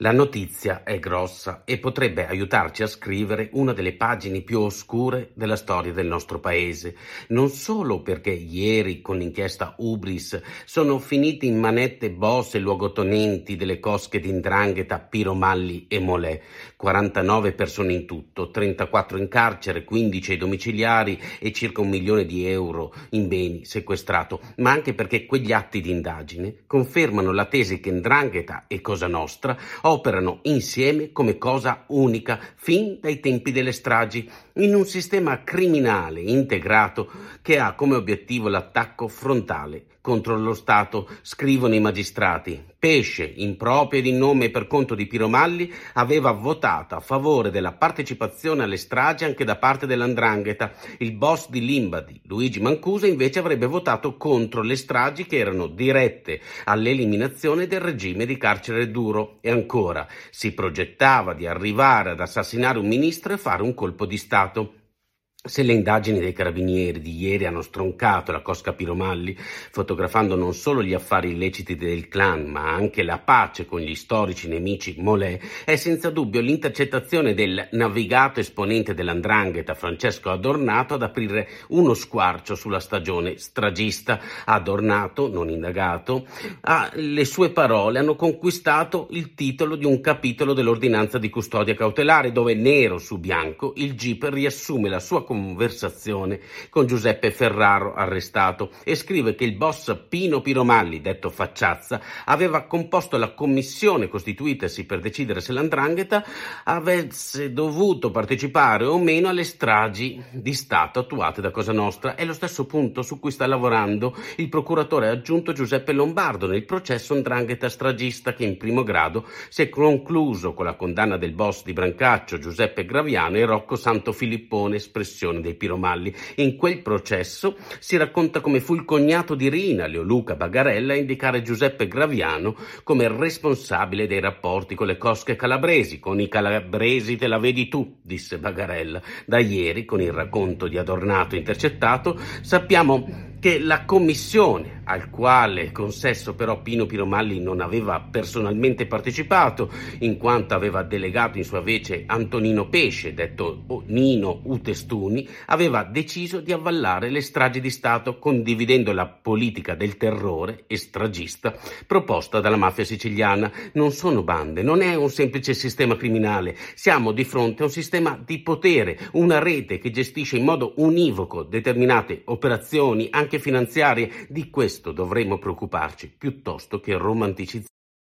La notizia è grossa e potrebbe aiutarci a scrivere una delle pagine più oscure della storia del nostro paese, non solo perché ieri con l'inchiesta Ubris sono finiti in manette boss e luogotenenti delle cosche di Ndrangheta, Piromalli e Molè, 49 persone in tutto, 34 in carcere, 15 ai domiciliari e circa un milione di euro in beni sequestrato, ma anche perché quegli atti di indagine confermano la tesi che Ndrangheta e Cosa Nostra operano insieme come cosa unica fin dai tempi delle stragi, in un sistema criminale integrato che ha come obiettivo l'attacco frontale contro lo Stato, scrivono i magistrati. Pesce, in proprio ed in nome per conto di Piromalli, aveva votato a favore della partecipazione alle stragi anche da parte dell'Andrangheta. Il boss di Limbadi, Luigi Mancuso, invece avrebbe votato contro le stragi che erano dirette all'eliminazione del regime di carcere duro. E ancora, si progettava di arrivare ad assassinare un ministro e fare un colpo di Stato. Se le indagini dei carabinieri di ieri hanno stroncato la cosca Piromalli, fotografando non solo gli affari illeciti del clan, ma anche la pace con gli storici nemici Molè, è senza dubbio l'intercettazione del navigato esponente dell'Andrangheta Francesco Adornato ad aprire uno squarcio sulla stagione stragista. Adornato, non indagato, ah, le sue parole hanno conquistato il titolo di un capitolo dell'ordinanza di custodia cautelare, dove nero su bianco il GIP riassume la sua conversazione con Giuseppe Ferraro arrestato e scrive che il boss Pino Piromalli, detto Facciazza, aveva composto la commissione costituitasi per decidere se l'Andrangheta avesse dovuto partecipare o meno alle stragi di Stato attuate da Cosa Nostra. È lo stesso punto su cui sta lavorando il procuratore aggiunto Giuseppe Lombardo nel processo Andrangheta stragista che in primo grado si è concluso con la condanna del boss di Brancaccio Giuseppe Graviano e Rocco Santofilippone, espressione dei Piromalli. In quel processo si racconta come fu il cognato di Rina, Leoluca Bagarella, a indicare Giuseppe Graviano come responsabile dei rapporti con le cosche calabresi. Con i calabresi te la vedi tu, disse Bagarella. Da ieri, con il racconto di Adornato intercettato, sappiamo che la commissione al quale consesso però Pino Piromalli non aveva personalmente partecipato in quanto aveva delegato in sua vece Antonino Pesce, detto Nino Utestuni, aveva deciso di avvallare le stragi di Stato condividendo la politica del terrore e stragista proposta dalla mafia siciliana. Non sono bande, non è un semplice sistema criminale, siamo di fronte a un sistema di potere, una rete che gestisce in modo univoco determinate operazioni anche finanziarie. Di questo dovremmo preoccuparci piuttosto che romanticizzare